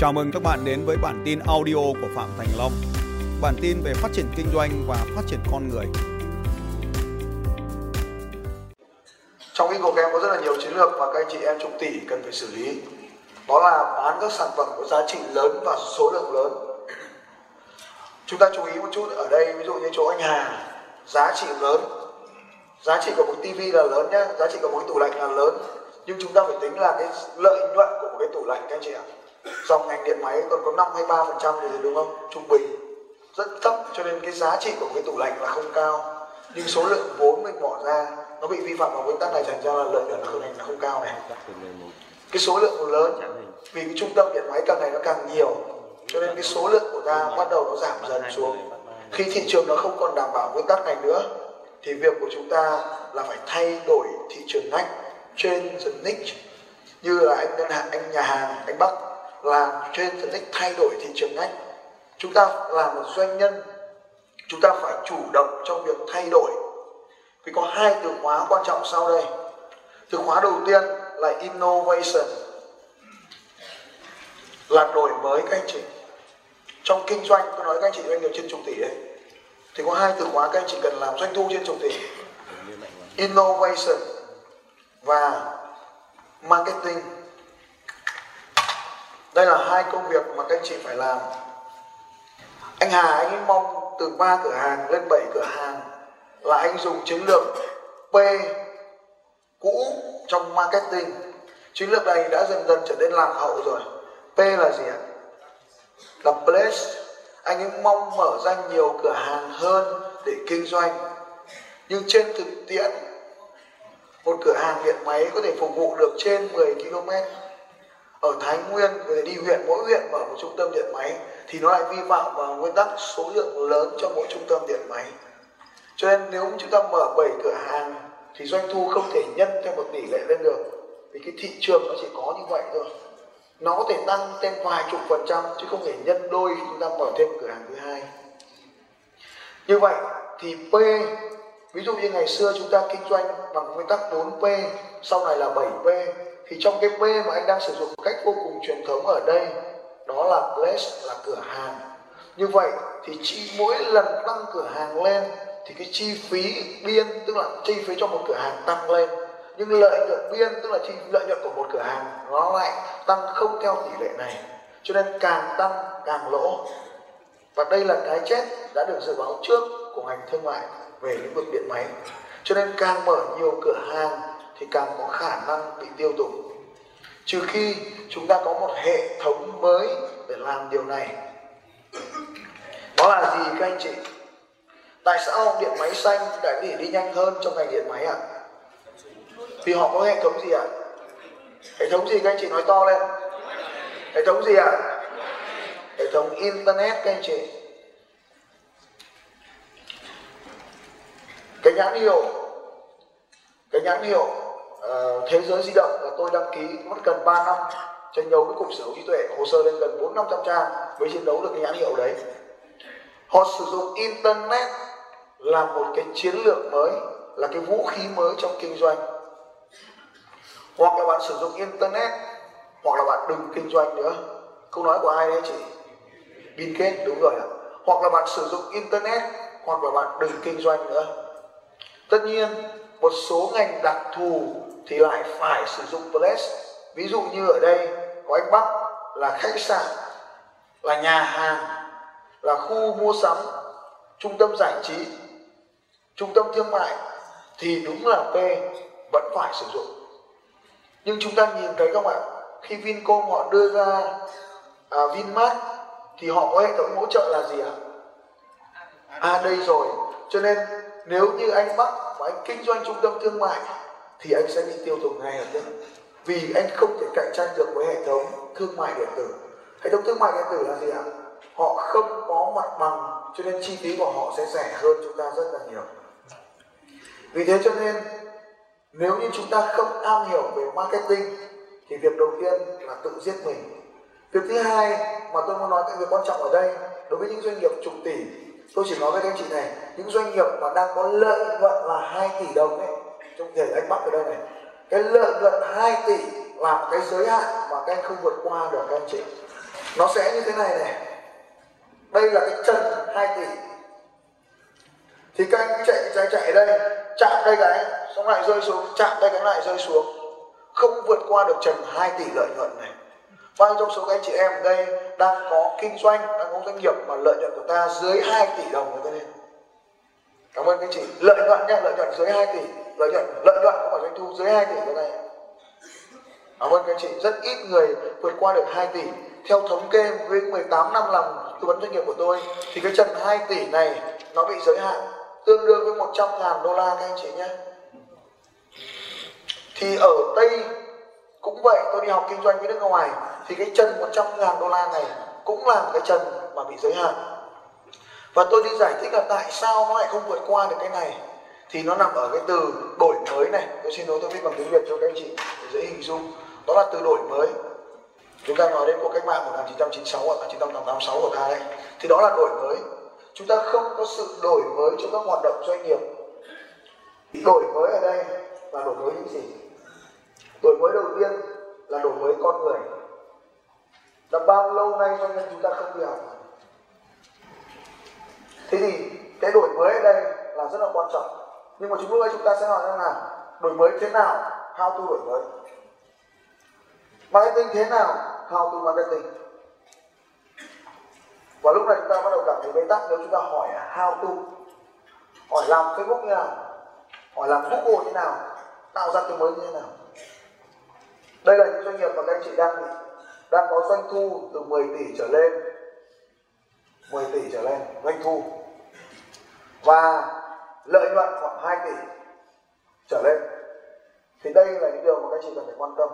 Chào mừng các bạn đến với bản tin audio của Phạm Thành Long. Bản tin về phát triển kinh doanh và phát triển con người. Trong cái của em có rất là nhiều chiến lược mà các anh chị em trung tỷ cần phải xử lý. Đó là bán các sản phẩm có giá trị lớn và số lượng lớn. Chúng ta chú ý một chút ở đây, ví dụ như chỗ anh Hà, giá trị lớn. Giá trị của một tivi là lớn nhá, giá trị của một tủ lạnh là lớn. Nhưng chúng ta phải tính là cái lợi nhuận của một cái tủ lạnh các anh chị ạ dòng ngành điện máy còn có 5 hay 3 phần trăm thì đúng không? Trung bình. Rất thấp, cho nên cái giá trị của cái tủ lạnh là không cao. Nhưng số lượng vốn mình bỏ ra, nó bị vi phạm vào nguyên tắc này, thành ra là lợi nhuận của ngành là không cao này. Cái số lượng lớn, vì cái trung tâm điện máy càng ngày nó càng nhiều, cho nên cái số lượng của ta bắt đầu nó giảm dần xuống. Khi thị trường nó không còn đảm bảo nguyên tắc này nữa, thì việc của chúng ta là phải thay đổi thị trường ngách trên the niche. Như là anh ngân hàng anh nhà hàng, anh bắc là trên thử thách thay đổi thị trường ngách. Chúng ta là một doanh nhân, chúng ta phải chủ động trong việc thay đổi. Vì có hai từ khóa quan trọng sau đây. Từ khóa đầu tiên là innovation, là đổi mới các anh chị. Trong kinh doanh, tôi nói các anh chị doanh nghiệp trên chục tỷ đấy, thì có hai từ khóa các anh chị cần làm doanh thu trên chục tỷ. Innovation và marketing đây là hai công việc mà các anh chị phải làm. Anh Hà, anh ấy mong từ 3 cửa hàng lên 7 cửa hàng là anh dùng chiến lược P cũ trong marketing. Chiến lược này đã dần dần trở nên lạc hậu rồi. P là gì ạ? Là place. Anh ấy mong mở ra nhiều cửa hàng hơn để kinh doanh. Nhưng trên thực tiễn, một cửa hàng điện máy có thể phục vụ được trên 10 km ở Thái Nguyên người đi huyện, mỗi huyện mở một trung tâm điện máy, thì nó lại vi phạm vào nguyên tắc số lượng lớn cho mỗi trung tâm điện máy. Cho nên nếu chúng ta mở 7 cửa hàng, thì doanh thu không thể nhân theo một tỷ lệ lên được. Vì cái thị trường nó chỉ có như vậy thôi. Nó có thể tăng thêm vài chục phần trăm, chứ không thể nhân đôi khi chúng ta mở thêm cửa hàng thứ hai. Như vậy thì P, ví dụ như ngày xưa chúng ta kinh doanh bằng nguyên tắc 4P sau này là 7P thì trong cái B mà anh đang sử dụng một cách vô cùng truyền thống ở đây, đó là place là cửa hàng. Như vậy thì chi, mỗi lần tăng cửa hàng lên thì cái chi phí biên, tức là chi phí cho một cửa hàng tăng lên. Nhưng lợi nhuận biên, tức là chi, lợi nhuận của một cửa hàng, nó lại tăng không theo tỷ lệ này. Cho nên càng tăng, càng lỗ. Và đây là cái chết đã được dự báo trước của ngành thương mại về lĩnh vực điện máy. Cho nên càng mở nhiều cửa hàng thì càng có khả năng bị tiêu dùng trừ khi chúng ta có một hệ thống mới để làm điều này. Đó là gì, các anh chị? Tại sao điện máy xanh đã để đi nhanh hơn trong ngành điện máy ạ? À? vì họ có hệ thống gì ạ? À? hệ thống gì, các anh chị? Nói to lên. Hệ thống gì ạ? À? hệ thống internet, các anh chị. Cái nhãn hiệu. Cái nhãn hiệu uh, thế giới di động là tôi đăng ký mất gần 3 năm tranh đấu với cục sở hữu trí tuệ hồ sơ lên gần bốn năm trăm trang mới chiến đấu được cái nhãn hiệu đấy. Họ sử dụng internet là một cái chiến lược mới là cái vũ khí mới trong kinh doanh. Hoặc là bạn sử dụng internet hoặc là bạn đừng kinh doanh nữa. Câu nói của ai đấy chị? Bill Gates đúng rồi ạ. Hoặc là bạn sử dụng internet hoặc là bạn đừng kinh doanh nữa. Tất nhiên một số ngành đặc thù thì lại phải sử dụng place ví dụ như ở đây có anh bắc là khách sạn là nhà hàng là khu mua sắm trung tâm giải trí trung tâm thương mại thì đúng là p vẫn phải sử dụng. Nhưng chúng ta nhìn thấy không ạ khi vincom họ đưa ra à, vinmart thì họ có hệ thống hỗ trợ là gì ạ? À đây rồi. Cho nên nếu như anh bắc và anh kinh doanh trung tâm thương mại thì anh sẽ bị tiêu thụ ngay lập tức. Vì anh không thể cạnh tranh được với hệ thống thương mại điện tử. Hệ thống thương mại điện tử là gì ạ? Họ không có mặt bằng, cho nên chi phí của họ sẽ rẻ hơn chúng ta rất là nhiều. Vì thế cho nên, nếu như chúng ta không am hiểu về marketing, thì việc đầu tiên là tự giết mình. Việc thứ hai mà tôi muốn nói cái việc quan trọng ở đây, đối với những doanh nghiệp chục tỷ, tôi chỉ nói với các anh chị này, những doanh nghiệp mà đang có lợi nhuận là 2 tỷ đồng ấy trong thể anh bắt ở đây này, cái lợi nhuận 2 tỷ là một cái giới hạn mà các anh không vượt qua được, các anh chị. Nó sẽ như thế này này. Đây là cái chân 2 tỷ. Thì các anh chạy chạy chạy đây, chạm đây cái xong lại rơi xuống, chạm đây cái lại rơi xuống. Không vượt qua được trần 2 tỷ lợi nhuận này. Bao trong số các anh chị em ở đây đang có kinh doanh, đang có doanh nghiệp mà lợi nhuận của ta dưới 2 tỷ đồng rồi ta cảm ơn các anh chị. Lợi nhuận nha, lợi nhuận dưới 2 tỷ lợi nhuận lợi nhuận của phải doanh thu dưới 2 tỷ cái này cảm ơn các anh chị. Rất ít người vượt qua được 2 tỷ. Theo thống kê, với 18 năm làm tư vấn doanh nghiệp của tôi, thì cái trần 2 tỷ này nó bị giới hạn tương đương với 100 ngàn đô la các anh chị nhé. Thì ở Tây cũng vậy, tôi đi học kinh doanh với nước ngoài, thì cái chân 100 ngàn đô la này cũng là một cái chân mà bị giới hạn. Và tôi đi giải thích là tại sao nó lại không vượt qua được cái này thì nó nằm ở cái từ đổi mới này. Tôi xin lỗi, tôi viết bằng tiếng Việt cho các anh chị dễ hình dung. Đó là từ đổi mới. Chúng ta nói đến cuộc cách mạng 1996 hoặc 1986 của ta đây thì đó là đổi mới. Chúng ta không có sự đổi mới trong các hoạt động doanh nghiệp. Đổi mới ở đây là đổi mới những gì? Đổi mới đầu tiên là đổi mới con người. Là bao lâu nay doanh nhân chúng ta không đi học? Thế thì cái đổi mới ở đây là rất là quan trọng nhưng mà chúng lúc chúng ta sẽ hỏi rằng là đổi mới thế nào, how to đổi mới. Marketing thế nào, how to marketing. Và lúc này chúng ta bắt đầu cảm thấy bế tắc nếu chúng ta hỏi how to. Hỏi làm facebook như nào, hỏi làm google như nào, tạo ra cái mới như thế nào. Đây là những doanh nghiệp mà các anh chị đang đang có doanh thu từ 10 tỷ trở lên. 10 tỷ trở lên doanh thu. Và lợi nhuận khoảng 2 tỷ trở lên. Thì đây là những điều mà các chị cần phải quan tâm.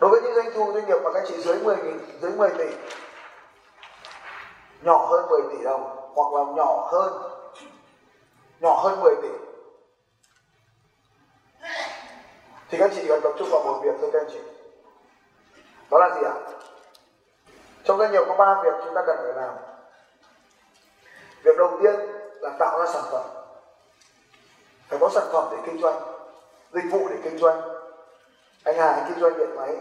Đối với những doanh thu doanh nghiệp mà các chị dưới 10 nghìn, dưới 10 tỷ nhỏ hơn 10 tỷ đồng hoặc là nhỏ hơn nhỏ hơn 10 tỷ thì các chị cần tập trung vào một việc thôi các anh chị. Đó là gì ạ? Trong doanh nghiệp có ba việc chúng ta cần phải làm việc đầu tiên là tạo ra sản phẩm. Phải có sản phẩm để kinh doanh, dịch vụ để kinh doanh. Anh Hà anh kinh doanh điện máy,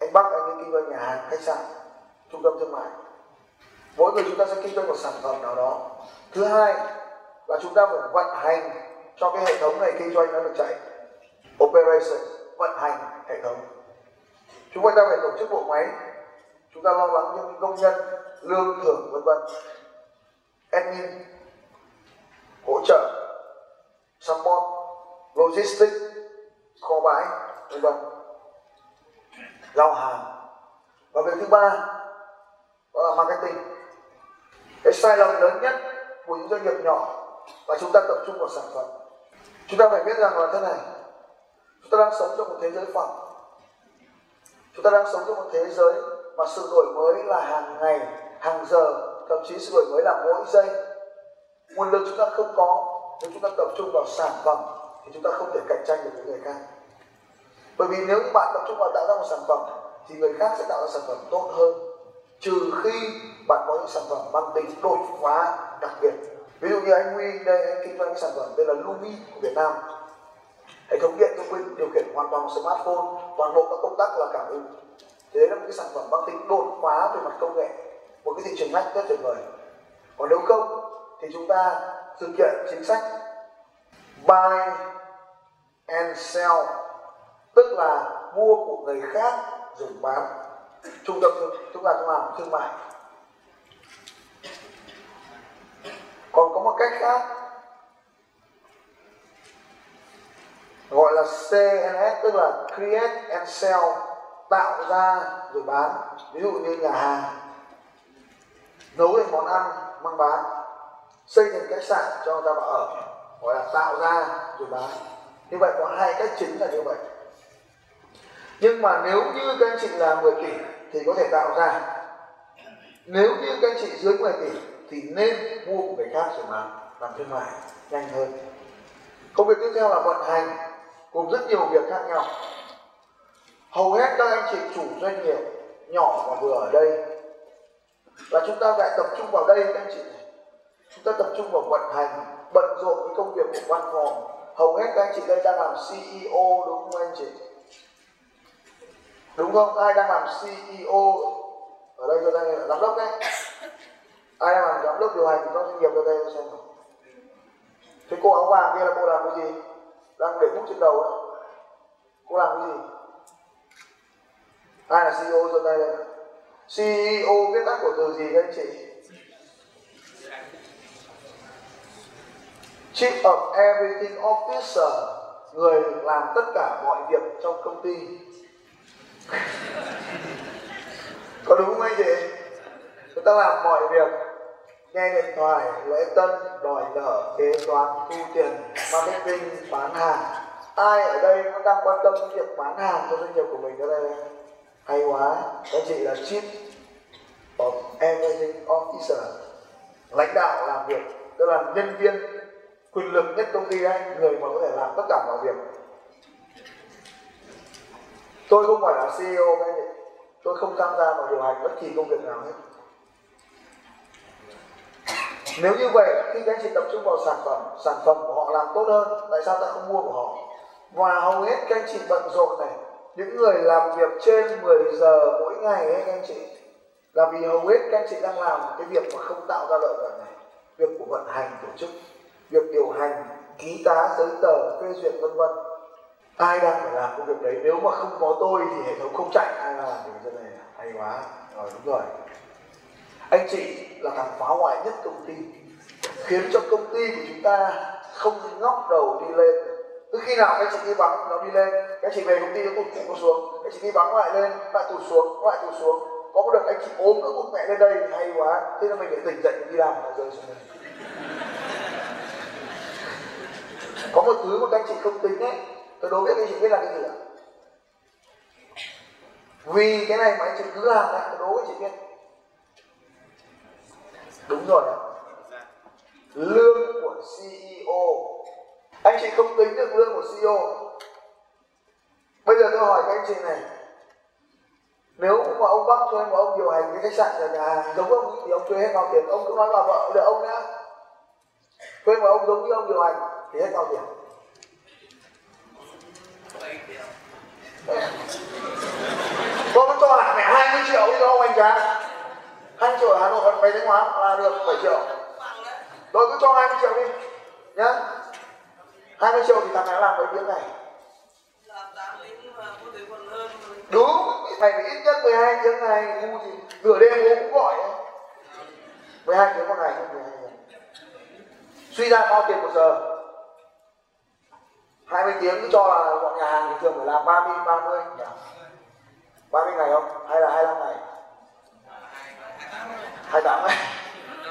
anh Bắc anh ấy kinh doanh nhà hàng, khách sạn, trung tâm thương mại. Mỗi người chúng ta sẽ kinh doanh một sản phẩm nào đó. Thứ hai là chúng ta phải vận hành cho cái hệ thống này kinh doanh nó được chạy. Operation, vận hành hệ thống. Chúng ta phải tổ chức bộ máy. Chúng ta lo lắng những công nhân, lương thưởng, vân vân admin, hỗ trợ, support, logistics, kho bãi, vân vân. Giao hàng. Và việc thứ ba, đó là marketing. Cái sai lầm lớn nhất của những doanh nghiệp nhỏ là chúng ta tập trung vào sản phẩm. Chúng ta phải biết rằng là thế này, chúng ta đang sống trong một thế giới phẳng. Chúng ta đang sống trong một thế giới mà sự đổi mới là hàng ngày, hàng giờ thậm chí sự đổi mới là mỗi giây. Nguồn lực chúng ta không có, nếu chúng ta tập trung vào sản phẩm thì chúng ta không thể cạnh tranh được với người khác. Bởi vì nếu bạn tập trung vào tạo ra một sản phẩm thì người khác sẽ tạo ra sản phẩm tốt hơn. Trừ khi bạn có những sản phẩm mang tính đột phá đặc biệt. Ví dụ như anh Huy, đây, anh kinh doanh cái sản phẩm tên là Lumi của Việt Nam. Hệ thống điện thông minh điều khiển hoàn toàn smartphone, toàn bộ các công tắc là cảm ứng. Thế đấy là một cái sản phẩm mang tính đột phá về mặt công nghệ một cái thị trường ngách rất tuyệt vời. Còn nếu không, thì chúng ta thực hiện chính sách buy and sell, tức là mua của người khác rồi bán. Trung tâm chúng ta chúng làm thương mại. Còn có một cách khác, gọi là CNS tức là create and sell, tạo ra rồi bán. Ví dụ như nhà hàng nấu thành món ăn, mang bán. Xây thành khách sạn cho người ta vào ở gọi là tạo ra rồi bán. Như vậy có hai cách chính là như vậy. Nhưng mà nếu như các anh chị là 10 tỷ thì có thể tạo ra. Nếu như các anh chị dưới 10 tỷ thì nên mua của người khác rồi bán, làm thương mại nhanh hơn. Công việc tiếp theo là vận hành, gồm rất nhiều việc khác nhau. Hầu hết các anh chị chủ doanh nghiệp nhỏ và vừa ở đây là chúng ta lại tập trung vào đây, các anh chị này. Chúng ta tập trung vào vận hành, bận rộn với công việc của văn phòng. Hầu hết các anh chị đây đang làm CEO đúng không anh chị? Đúng không? Ai đang làm CEO ở đây cho đây là giám đốc đấy. Ai đang làm giám đốc điều hành của các doanh nghiệp ở đây xem nào. Cái cô áo vàng kia là cô làm cái gì? Đang để mút trên đầu đấy. Cô làm cái gì? Ai là CEO cho tay đây CEO viết tắt của từ gì các anh chị? Chief of Everything Officer, người làm tất cả mọi việc trong công ty. Có đúng không anh chị? Người ta làm mọi việc, nghe điện thoại, lễ tân, đòi nợ, kế toán, thu tiền, marketing, bán hàng. Ai ở đây có đang quan tâm đến việc bán hàng cho doanh nghiệp của mình ở đây? Hay quá. Các chị là chief of everything officer. Lãnh đạo làm việc. Tức là nhân viên quyền lực nhất công ty anh người mà có thể làm tất cả mọi việc. Tôi không phải là CEO các anh tôi không tham gia vào điều hành bất kỳ công việc nào hết. Nếu như vậy, khi các anh chị tập trung vào sản phẩm sản phẩm của họ làm tốt hơn, tại sao ta không mua của họ? Và hầu hết các anh chị bận rộn này những người làm việc trên 10 giờ mỗi ngày ấy các anh chị, là vì hầu hết các anh chị đang làm cái việc mà không tạo ra lợi nhuận này. Việc của vận hành tổ chức, việc điều hành, ký tá, giấy tờ, phê duyệt, vân vân. Ai đang phải làm công việc đấy? Nếu mà không có tôi thì hệ thống không chạy. Ai làm việc cái này? Hay quá. Rồi, đúng rồi. Anh chị là thằng phá hoại nhất công ty. Khiến cho công ty của chúng ta không ngóc đầu đi lên cứ khi nào các chị đi vắng, nó đi lên. Các chị về công ty, nó tụt nó xuống. Các chị đi vắng lại lên lại tụt xuống lại tụt xuống. Có một đợt anh chị ốm nữa cũng mẹ lên đây thì hay quá. Thế là mình phải tỉnh dậy, đi làm nó rơi xuống đây. Có một thứ mà các anh chị không tính ấy. Tôi đố biết các anh chị biết là cái gì ạ. Vì cái này mà anh chị cứ làm đấy tôi đố các chị biết. Đúng rồi ạ. Lương của CEO anh chị không tính được lương của CEO bây giờ tôi hỏi các anh chị này. Nếu mà ông Bắc thuê mà ông điều hành cái khách sạn ở nhà giống ông thì ông thuê hết bao tiền? Ông cũng nói là vợ để ông nhá. Thuê mà ông giống như ông điều hành, thì hết bao tiền? Tôi mới cho hẳn mẹ 20 triệu đi cho ông anh chàng 20 triệu ở Hà Nội vẫn mấy thanh hóa là được 7 triệu. Tôi cứ cho 20 triệu đi, nhá. 20 triệu thì thằng này làm mấy tiếng này đúng mày phải ít nhất 12 tiếng này ngu gì nửa đêm bố cũng gọi 12 tiếng một ngày không 12 tiếng suy ra bao tiền một giờ 20 tiếng cứ cho là bọn nhà hàng thì thường phải làm 30 30 nhỉ? 30 ngày không? Hay là 25 ngày? 28 ngày.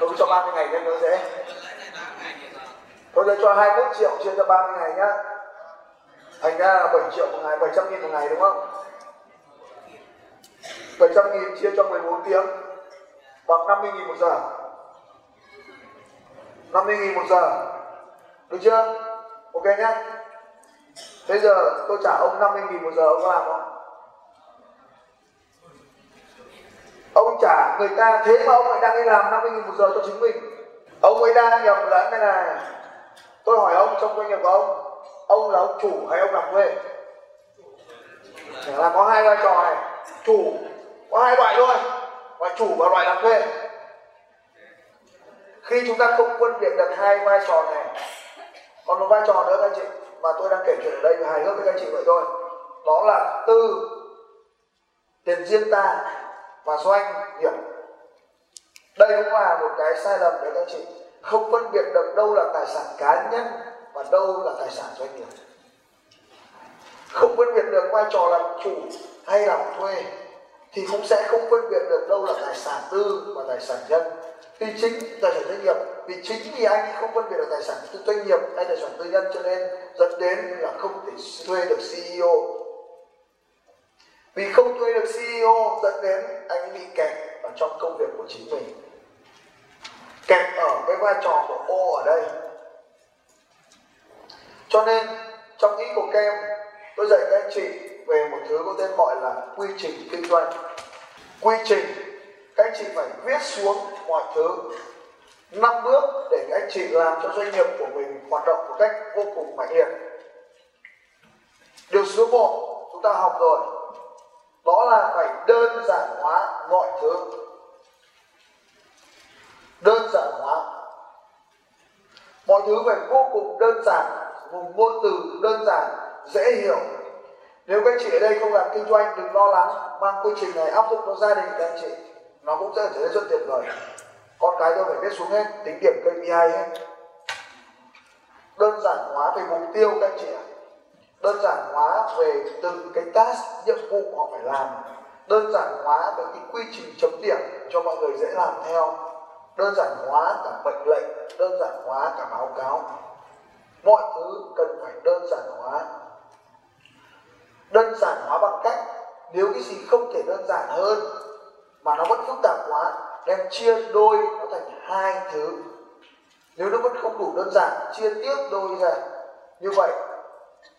Tôi cứ cho 30 ngày nên nó dễ. Tôi lấy cho 21 triệu chia cho 30 ngày nhá. Thành ra là 7 triệu một ngày, 700 nghìn một ngày đúng không? 700 nghìn chia cho 14 tiếng bằng 50 nghìn một giờ. 50 nghìn một giờ. Được chưa? Ok nhá. Bây giờ tôi trả ông 50 nghìn một giờ ông có làm không? Ông trả người ta thế mà ông lại đang đi làm 50 nghìn một giờ cho chính mình Ông ấy đang nhầm lẫn cái này Tôi hỏi ông, trong doanh nghiệp của ông Ông là ông chủ hay ông làm thuê? Là có hai vai trò này. Chủ, có hai loại thôi Loại chủ và loại làm thuê. Khi chúng ta không phân biệt được hai vai trò này, Còn một vai trò nữa, các anh chị, mà tôi đang kể chuyện ở đây, hài hước với các anh chị vậy thôi, đó là tư, tiền riêng ta và doanh nghiệp. Đây cũng là một cái sai lầm đấy, các anh chị không phân biệt được đâu là tài sản cá nhân và đâu là tài sản doanh nghiệp. Không phân biệt được vai trò làm chủ hay làm thuê thì cũng sẽ không phân biệt được đâu là tài sản tư và tài sản nhân. Vì chính tài sản doanh nghiệp, vì chính vì anh không phân biệt được tài sản tư doanh nghiệp hay tài sản tư nhân cho nên dẫn đến là không thể thuê được CEO vì không thuê được CEO dẫn đến anh bị kẹt ở trong công việc của chính mình kẹt ở cái vai trò của ô ở đây. Cho nên, trong ý của kem tôi dạy các anh chị về một thứ có tên gọi là quy trình kinh doanh. Quy trình, các anh chị phải viết xuống mọi thứ, năm bước để các anh chị làm cho doanh nghiệp của mình hoạt động một cách vô cùng mạnh liệt. Điều số 1 chúng ta học rồi. Đó là phải đơn giản hóa mọi thứ đơn giản hóa. Mọi thứ phải vô cùng đơn giản, một ngôn từ đơn giản, dễ hiểu. Nếu các chị ở đây không làm kinh doanh, đừng lo lắng, mang quy trình này áp dụng cho gia đình các anh chị, nó cũng sẽ trở nên rất tuyệt vời. Con cái tôi phải viết xuống hết, tính điểm KPI hết. Đơn giản hóa về mục tiêu các anh chị ạ. Đơn giản hóa về từng cái task, nhiệm vụ họ phải làm. Đơn giản hóa về cái quy trình chấm điểm cho mọi người dễ làm theo đơn giản hóa cả mệnh lệnh, đơn giản hóa cả báo cáo. Mọi thứ cần phải đơn giản hóa. Đơn giản hóa bằng cách nếu cái gì không thể đơn giản hơn mà nó vẫn phức tạp quá, đem chia đôi nó thành hai thứ. Nếu nó vẫn không đủ đơn giản, chia tiếp đôi ra. Như vậy,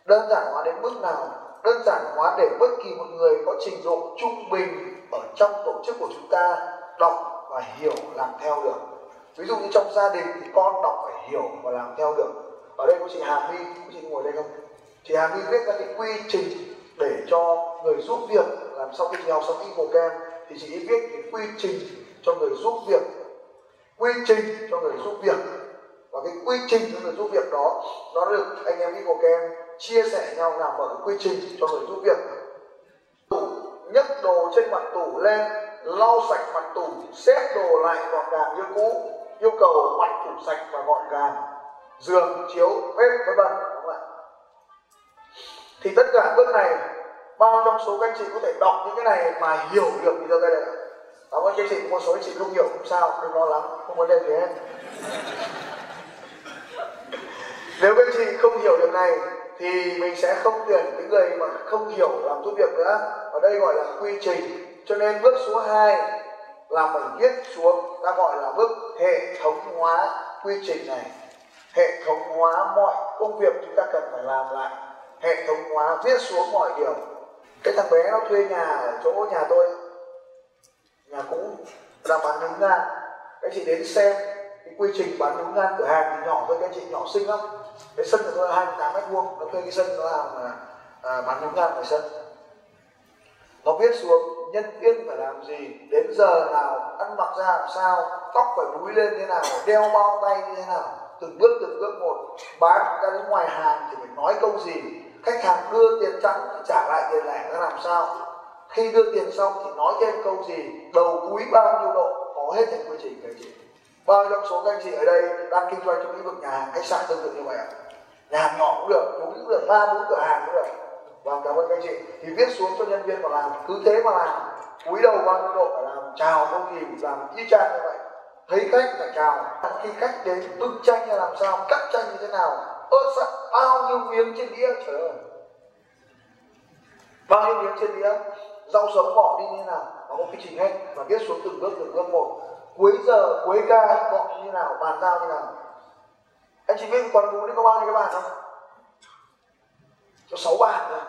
đơn giản hóa đến mức nào? Đơn giản hóa để bất kỳ một người có trình độ trung bình ở trong tổ chức của chúng ta đọc và hiểu làm theo được. Ví dụ như trong gia đình thì con đọc phải hiểu và làm theo được. Ở đây có chị Hà My, có chị ngồi đây không? Chị Hà My viết ra cái quy trình để cho người giúp việc làm sau khi chị học xong kem thì chị viết cái quy trình cho người giúp việc. Quy trình cho người giúp việc. Và cái quy trình cho người giúp việc đó, nó được anh em Infocan chia sẻ nhau làm ở cái quy trình cho người giúp việc. Tủ, nhấc đồ trên mặt tủ lên lau sạch mặt tủ, xếp đồ lại gọn gàng như cũ, yêu cầu mặt tủ sạch và gọn gàng, giường, chiếu, bếp, vân vân thì tất cả bước này, bao trong số các anh chị có thể đọc những cái này mà hiểu được thì cho đây lên cảm ơn các chị một số anh chị không hiểu không sao, đừng lo lắng, không vấn đề gì hết. Nếu các anh chị không hiểu điều này, thì mình sẽ không tuyển những người mà không hiểu làm giúp việc nữa. Ở đây gọi là quy trình cho nên bước số 2 là phải viết xuống ta gọi là bước hệ thống hóa quy trình này. Hệ thống hóa mọi công việc chúng ta cần phải làm lại. Hệ thống hóa viết xuống mọi điều. Cái thằng bé nó thuê nhà ở chỗ nhà tôi. Nhà cũ là bán đứng ngan. Các chị đến xem cái quy trình bán đứng ngan cửa hàng thì nhỏ thôi các chị nhỏ xinh lắm. Cái sân của tôi là hai tám mét vuông. Nó thuê cái sân nó làm à, à bán đứng ngan cái sân. Nó viết xuống nhân viên phải làm gì, đến giờ nào, ăn mặc ra làm sao, tóc phải búi lên thế nào, đeo bao tay như thế nào, từng bước từng bước một. Bán ra đến ngoài hàng thì phải nói câu gì? Khách hàng đưa tiền trắng thì trả lại tiền lẻ ra làm sao? Khi đưa tiền xong thì nói thêm câu gì? Đầu cuối bao nhiêu độ? Có hết thành quy trình các anh chị. Bao nhiêu trong số các anh chị ở đây đang kinh doanh trong lĩnh vực nhà hàng, khách sạn tương tự như vậy ạ. Nhà hàng nhỏ cũng được đúng cũng được, ba, bốn cửa hàng cũng được và cảm ơn các anh chị. Thì viết xuống cho nhân viên mà làm. Cứ thế mà làm. Cúi đầu qua mức độ phải làm. Chào không gì làm y chang như vậy. Thấy khách phải chào. Khi khách đến bưng chanh là làm sao, cắt chanh như thế nào? Ớt sẵn bao nhiêu miếng trên đĩa? Trời ơi. Bao nhiêu miếng trên đĩa? Rau sống bỏ đi như thế nào? Và có quy trình hết. Và viết xuống từng bước từng bước một. Cuối giờ, cuối ca bỏ như thế nào? Bàn giao như thế nào? Anh chị biết quán bún có bao nhiêu cái bàn không? Có sáu bàn rồi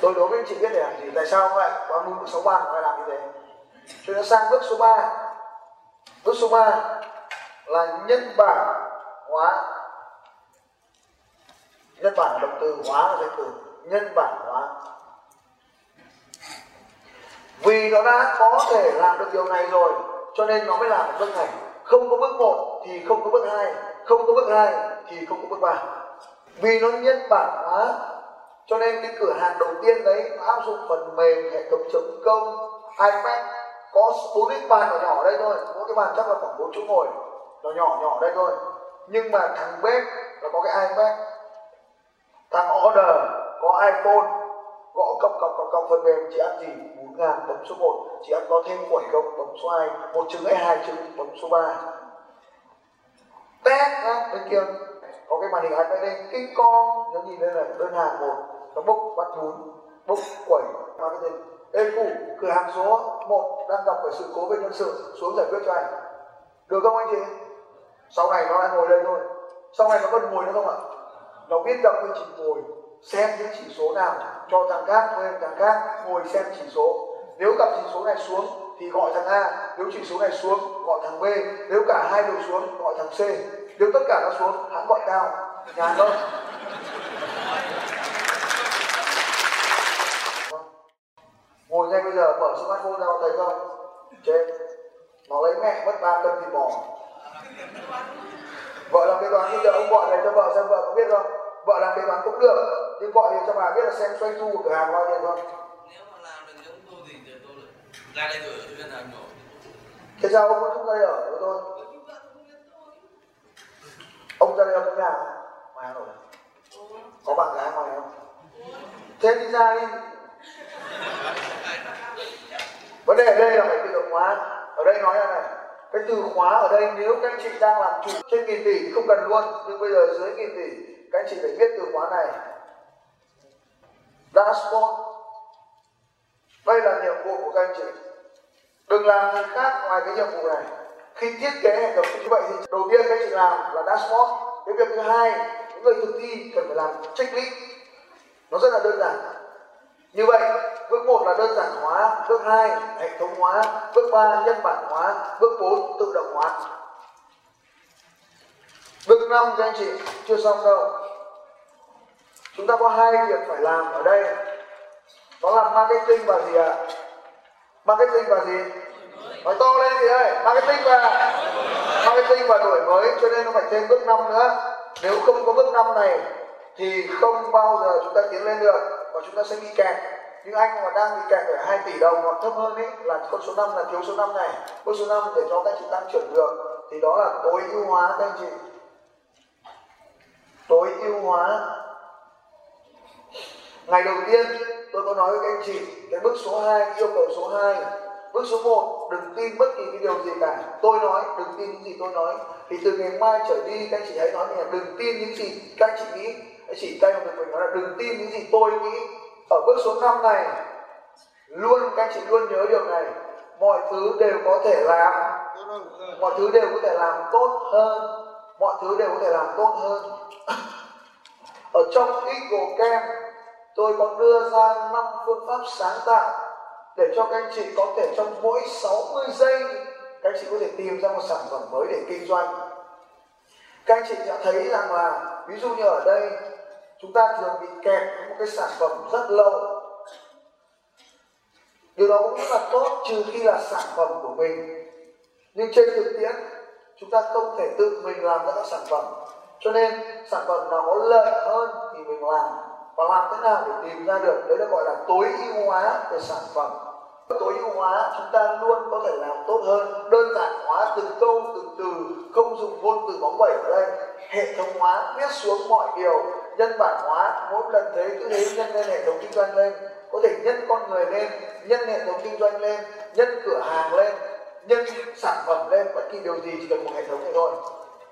tôi đố với anh chị biết để làm gì? Tại sao vậy qua bún số ba phải làm như thế? Cho nên sang bước số 3 bước số 3 là nhân bản hóa. Nhân bản là động từ hóa là danh từ. Nhân bản hóa. Vì nó đã có thể làm được điều này rồi, cho nên nó mới làm được bước này. Không có bước một thì không có bước hai, không có bước hai thì không có bước ba. Vì nó nhân bản hóa cho nên cái cửa hàng đầu tiên đấy nó áp dụng phần mềm hệ thống chấm công, ipad, có bốn cái bàn nhỏ nhỏ đây thôi. Mỗi cái bàn chắc là khoảng bốn chỗ ngồi nó nhỏ nhỏ đây thôi. Nhưng mà thằng bếp là có cái ipad, thằng order có iphone, gõ cọc cọc cọc cọc phần mềm, chị ăn gì? Bốn ngàn, bấm số 1 chị ăn có thêm quẩy không bấm số 2 một trứng hay hai trứng bấm số 3 test á bên kia có cái màn hình iPad đây. Kinh con, nhớ nhìn đây là đơn hàng một nó bốc bắt nhún bốc quẩy marketing Ê cụ, cửa hàng số 1 đang gặp phải sự cố về nhân sự xuống giải quyết cho anh. Được không anh chị? Sau này nó lại ngồi đây thôi. Sau này nó còn ngồi nữa không ạ? Nó biết gặp quy trình ngồi xem những chỉ số nào cho thằng khác thuê thằng khác ngồi xem chỉ số. Nếu gặp chỉ số này xuống thì gọi thằng A nếu chỉ số này xuống gọi thằng B nếu cả hai đều xuống gọi thằng C. Nếu tất cả nó xuống hãng gọi cao nhà thôi ngồi ngay bây giờ mở smartphone ra thấy không? Chết nó lấy mẹ mất ba cân thịt bò. Vợ làm kế toán bây giờ ông gọi này cho vợ xem vợ có biết không? Vợ làm kế toán cũng được nhưng gọi thì cho bà biết là xem doanh thu của cửa hàng bao nhiêu không? Nếu mà làm được giống tôi thì tôi ra đây tôi ở ngân nhỏ. Thế sao ông vẫn không ra đây ở với tôi? Ông ra đây ông có nhà ngoài rồi có bạn gái ngoài không thế đi ra đi vấn đề ở đây là phải tự động hóa. Ở đây nói là này, cái từ khóa ở đây nếu các anh chị đang làm chủ trên nghìn tỷ thì không cần luôn, nhưng bây giờ dưới nghìn tỷ, các anh chị phải biết từ khóa này. Dashboard đây là nhiệm vụ của các anh chị. Đừng làm gì khác ngoài cái nhiệm vụ này. Khi thiết kế hệ thống như vậy thì đầu tiên các anh chị làm là dashboard. Cái việc thứ hai, những người thực thi cần phải làm checklist. Nó rất là đơn giản. Như vậy bước một là đơn giản hóa, bước hai, hệ thống hóa, bước ba, nhân bản hóa, bước bốn, tự động hóa. Bước năm, các anh chị, chưa xong đâu. Chúng ta có hai việc phải làm ở đây. Đó là marketing và gì ạ? À? marketing và gì? Nói to lên thì ơi, marketing và marketing và đổi mới, cho nên nó phải thêm bước năm nữa. Nếu không có bước năm này, thì không bao giờ chúng ta tiến lên được, và chúng ta sẽ bị kẹt nhưng anh mà đang bị kẹt ở 2 tỷ đồng hoặc thấp hơn ấy là con số 5 là thiếu số 5 này. Con số 5 để cho các chị tăng trưởng được, thì đó là tối ưu hóa, các anh chị. Tối ưu hóa. Ngày đầu tiên, tôi có nói với các anh chị, cái bước số 2 yêu cầu số 2 bước số 1 đừng tin bất kỳ cái điều gì cả. Tôi nói, đừng tin những gì tôi nói. Thì từ ngày mai trở đi, các anh chị hãy nói là đừng tin những gì các anh chị nghĩ. Anh chị tay một mình nói là đừng tin những gì tôi nghĩ ở bước số 5 này, luôn, các anh chị luôn nhớ điều này. Mọi thứ đều có thể làm. Mọi thứ đều có thể làm tốt hơn. Mọi thứ đều có thể làm tốt hơn. Ở trong Eagle Camp tôi có đưa ra năm phương pháp sáng tạo để cho các anh chị có thể trong mỗi 60 giây, các anh chị có thể tìm ra một sản phẩm mới để kinh doanh. Các anh chị đã thấy rằng là, ví dụ như ở đây chúng ta thường bị kẹt với một cái sản phẩm rất lâu. Điều đó cũng rất là tốt trừ khi là sản phẩm của mình. Nhưng trên thực tiễn, chúng ta không thể tự mình làm ra các sản phẩm. Cho nên, sản phẩm nào có lợi hơn thì mình làm. Và làm thế nào để tìm ra được? Đấy là gọi là tối ưu hóa về sản phẩm. Tối ưu hóa, chúng ta luôn có thể làm tốt hơn. Đơn giản hóa từng câu từng từ, không dùng ngôn từ bóng bẩy ở đây. Hệ thống hóa viết xuống mọi điều nhân bản hóa, mỗi lần thế cứ thế nhân lên hệ thống kinh doanh lên, có thể nhân con người lên, nhân hệ thống kinh doanh lên, nhân cửa hàng lên, nhân sản phẩm lên, bất kỳ điều gì chỉ cần một hệ thống này thôi.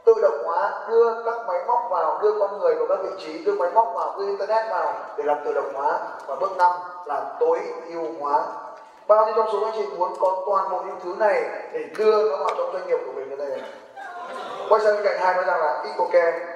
Tự động hóa, đưa các máy móc vào, đưa con người vào các vị trí, đưa máy móc vào, đưa internet vào để làm tự động hóa. Và bước năm là tối ưu hóa. Bao nhiêu trong số anh chị muốn có toàn bộ những thứ này để đưa nó vào trong doanh nghiệp của mình như thế này? Quay sang bên cạnh hai nói rằng là EcoCare